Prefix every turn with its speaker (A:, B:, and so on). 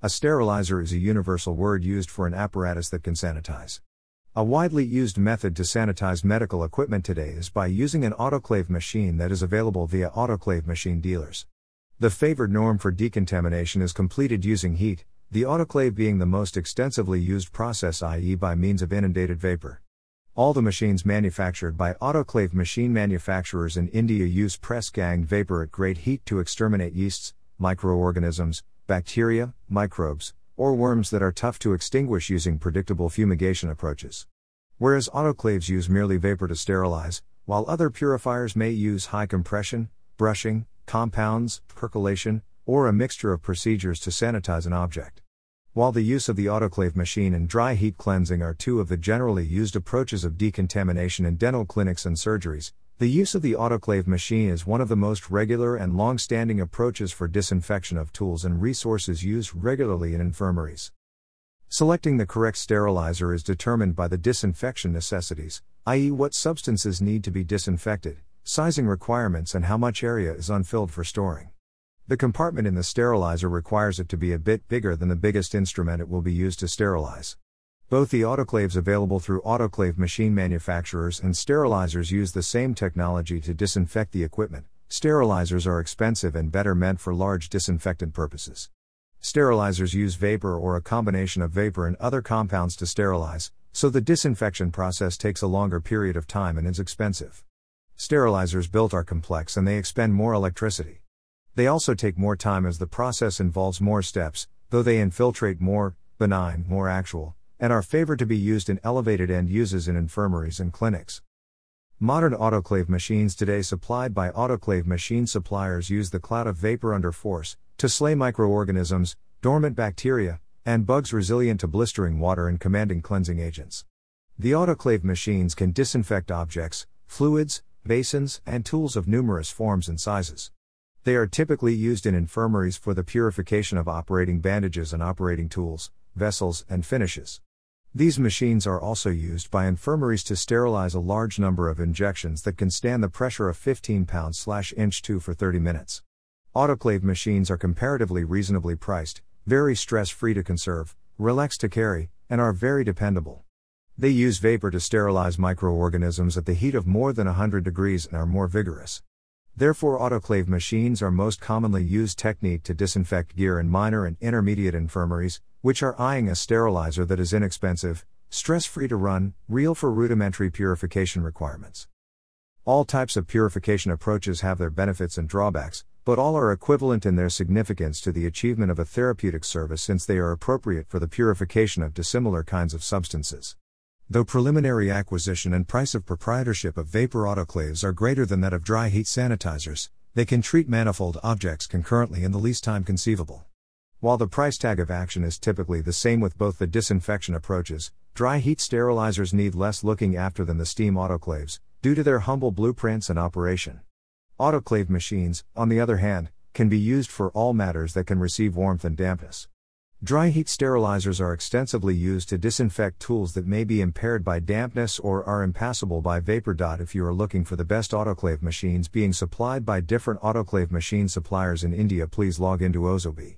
A: A sterilizer is a universal word used for an apparatus that can sanitize. A widely used method to sanitize medical equipment today is by using an autoclave machine that is available via autoclave machine dealers. The favored norm for decontamination is completed using heat, the autoclave being the most extensively used process, i.e., by means of inundated vapor. All the machines manufactured by autoclave machine manufacturers in India use press ganged vapor at great heat to exterminate yeasts, microorganisms, bacteria, microbes, or worms that are tough to extinguish using predictable fumigation approaches. Whereas autoclaves use merely vapor to sterilize, while other purifiers may use high compression, brushing, compounds, percolation, or a mixture of procedures to sanitize an object. While the use of the autoclave machine and dry heat cleansing are two of the generally used approaches of decontamination in dental clinics and surgeries, the use of the autoclave machine is one of the most regular and long standing approaches for disinfection of tools and resources used regularly in infirmaries. Selecting the correct sterilizer is determined by the disinfection necessities, i.e., what substances need to be disinfected, sizing requirements, and how much area is unfilled for storing. The compartment in the sterilizer requires it to be a bit bigger than the biggest instrument it will be used to sterilize. Both the autoclaves available through autoclave machine manufacturers and sterilizers use the same technology to disinfect the equipment. Sterilizers are expensive and better meant for large disinfectant purposes. Sterilizers use vapor or a combination of vapor and other compounds to sterilize, so the disinfection process takes a longer period of time and is expensive. Sterilizers built are complex and they expend more electricity. They also take more time as the process involves more steps, though they infiltrate more, benign, more actual, and are favored to be used in elevated end uses in infirmaries and clinics. Modern autoclave machines today supplied by autoclave machine suppliers use the cloud of vapor under force to slay microorganisms, dormant bacteria, and bugs resilient to blistering water and commanding cleansing agents. The autoclave machines can disinfect objects, fluids, basins, and tools of numerous forms and sizes. They are typically used in infirmaries for the purification of operating bandages and operating tools, vessels, and finishes. These machines are also used by infirmaries to sterilize a large number of injections that can stand the pressure of 15 pounds inch 2 for 30 minutes. Autoclave machines are comparatively reasonably priced, very stress free to conserve, relaxed to carry, and are very dependable. They use vapor to sterilize microorganisms at the heat of more than 100 degrees and are more vigorous. Therefore, autoclave machines are most commonly used technique to disinfect gear in minor and intermediate infirmaries, which are eyeing a sterilizer that is inexpensive, stress free to run, real for rudimentary purification requirements. All types of purification approaches have their benefits and drawbacks, but all are equivalent in their significance to the achievement of a therapeutic service since they are appropriate for the purification of dissimilar kinds of substances. Though preliminary acquisition and price of proprietorship of vapor autoclaves are greater than that of dry heat sanitizers, they can treat manifold objects concurrently in the least time conceivable. While the price tag of action is typically the same with both the disinfection approaches, dry heat sterilizers need less looking after than the steam autoclaves, due to their humble blueprints and operation. Autoclave machines, on the other hand, can be used for all matters that can receive warmth and dampness. Dry heat sterilizers are extensively used to disinfect tools that may be impaired by dampness or are impassable by vapor. If you are looking for the best autoclave machines being supplied by different autoclave machine suppliers in India, please log into Ozobee.